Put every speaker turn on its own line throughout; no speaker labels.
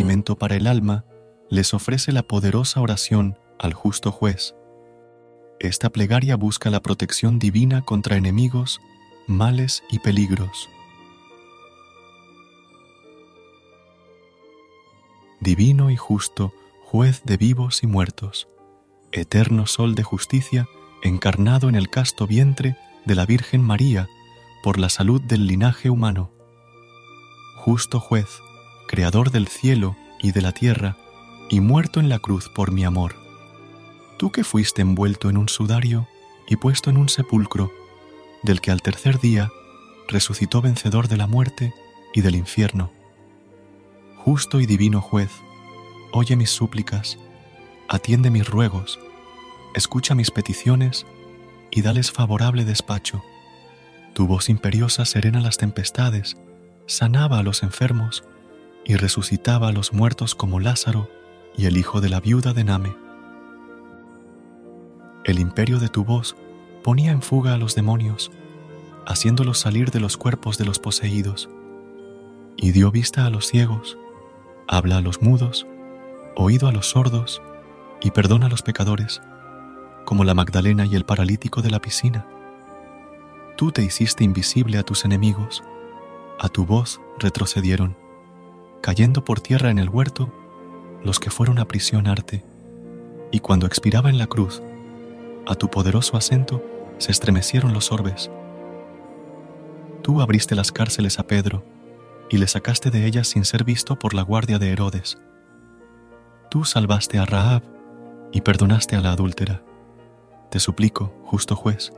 Alimento para el alma les ofrece la poderosa oración al justo juez. Esta plegaria busca la protección divina contra enemigos, males y peligros. Divino y justo, juez de vivos y muertos, eterno sol de justicia, encarnado en el casto vientre de la Virgen María por la salud del linaje humano. Justo juez, creador del cielo y de la tierra, y muerto en la cruz por mi amor. Tú que fuiste envuelto en un sudario y puesto en un sepulcro, del que al tercer día resucitó vencedor de la muerte y del infierno. Justo y divino juez, oye mis súplicas, atiende mis ruegos, escucha mis peticiones y dales favorable despacho. Tu voz imperiosa serena las tempestades, sanaba a los enfermos y resucitaba a los muertos como Lázaro y el hijo de la viuda de Name. El imperio de tu voz ponía en fuga a los demonios, haciéndolos salir de los cuerpos de los poseídos, y dio vista a los ciegos, habla a los mudos, oído a los sordos, y perdona a los pecadores, como la Magdalena y el paralítico de la piscina. Tú te hiciste invisible a tus enemigos, a tu voz retrocedieron cayendo por tierra en el huerto los que fueron a prisionarte, y cuando expiraba en la cruz, a tu poderoso acento se estremecieron los orbes. Tú abriste las cárceles a Pedro, y le sacaste de ellas sin ser visto por la guardia de Herodes. Tú salvaste a Rahab y perdonaste a la adúltera. Te suplico, justo juez,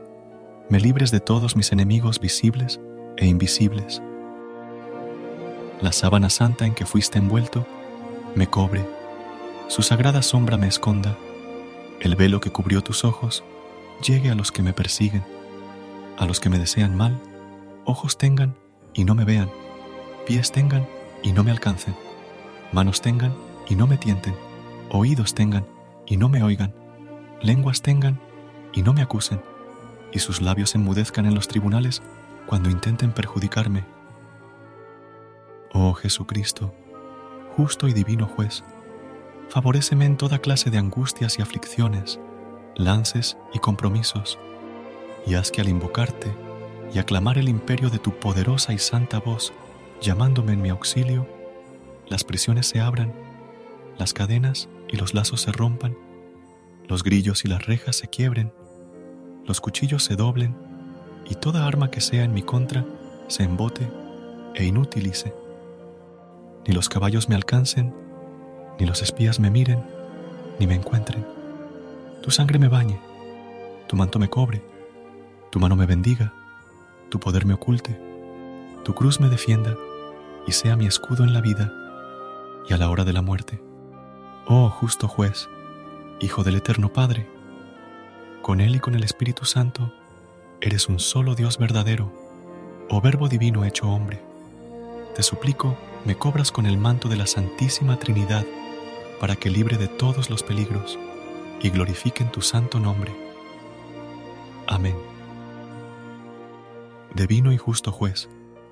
me libres de todos mis enemigos visibles e invisibles la sábana santa en que fuiste envuelto me cobre, su sagrada sombra me esconda, el velo que cubrió tus ojos llegue a los que me persiguen, a los que me desean mal, ojos tengan y no me vean, pies tengan y no me alcancen, manos tengan y no me tienten, oídos tengan y no me oigan, lenguas tengan y no me acusen, y sus labios enmudezcan en los tribunales cuando intenten perjudicarme Oh Jesucristo, justo y divino juez, favoréceme en toda clase de angustias y aflicciones, lances y compromisos, y haz que al invocarte y aclamar el imperio de tu poderosa y santa voz, llamándome en mi auxilio, las prisiones se abran, las cadenas y los lazos se rompan, los grillos y las rejas se quiebren, los cuchillos se doblen, y toda arma que sea en mi contra se embote e inutilice ni los caballos me alcancen, ni los espías me miren, ni me encuentren. Tu sangre me bañe, tu manto me cobre, tu mano me bendiga, tu poder me oculte, tu cruz me defienda y sea mi escudo en la vida y a la hora de la muerte. Oh justo juez, Hijo del Eterno Padre, con Él y con el Espíritu Santo, eres un solo Dios verdadero, oh Verbo Divino hecho hombre. Te suplico, me cobras con el manto de la Santísima Trinidad para que libre de todos los peligros y glorifiquen tu santo nombre. Amén. Divino y justo juez,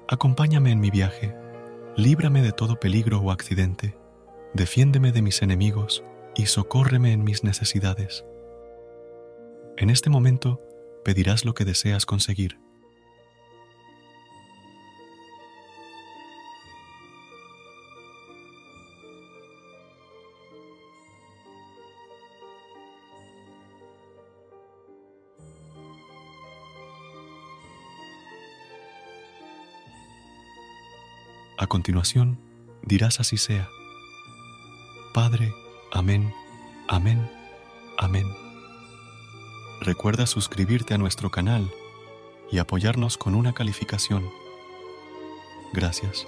acompáñame en mi viaje, líbrame de todo peligro o accidente, defiéndeme de mis enemigos y socórreme en mis necesidades. En este momento pedirás lo que deseas conseguir. A continuación, dirás así sea. Padre, amén, amén, amén. Recuerda suscribirte a nuestro canal y apoyarnos con una calificación. Gracias.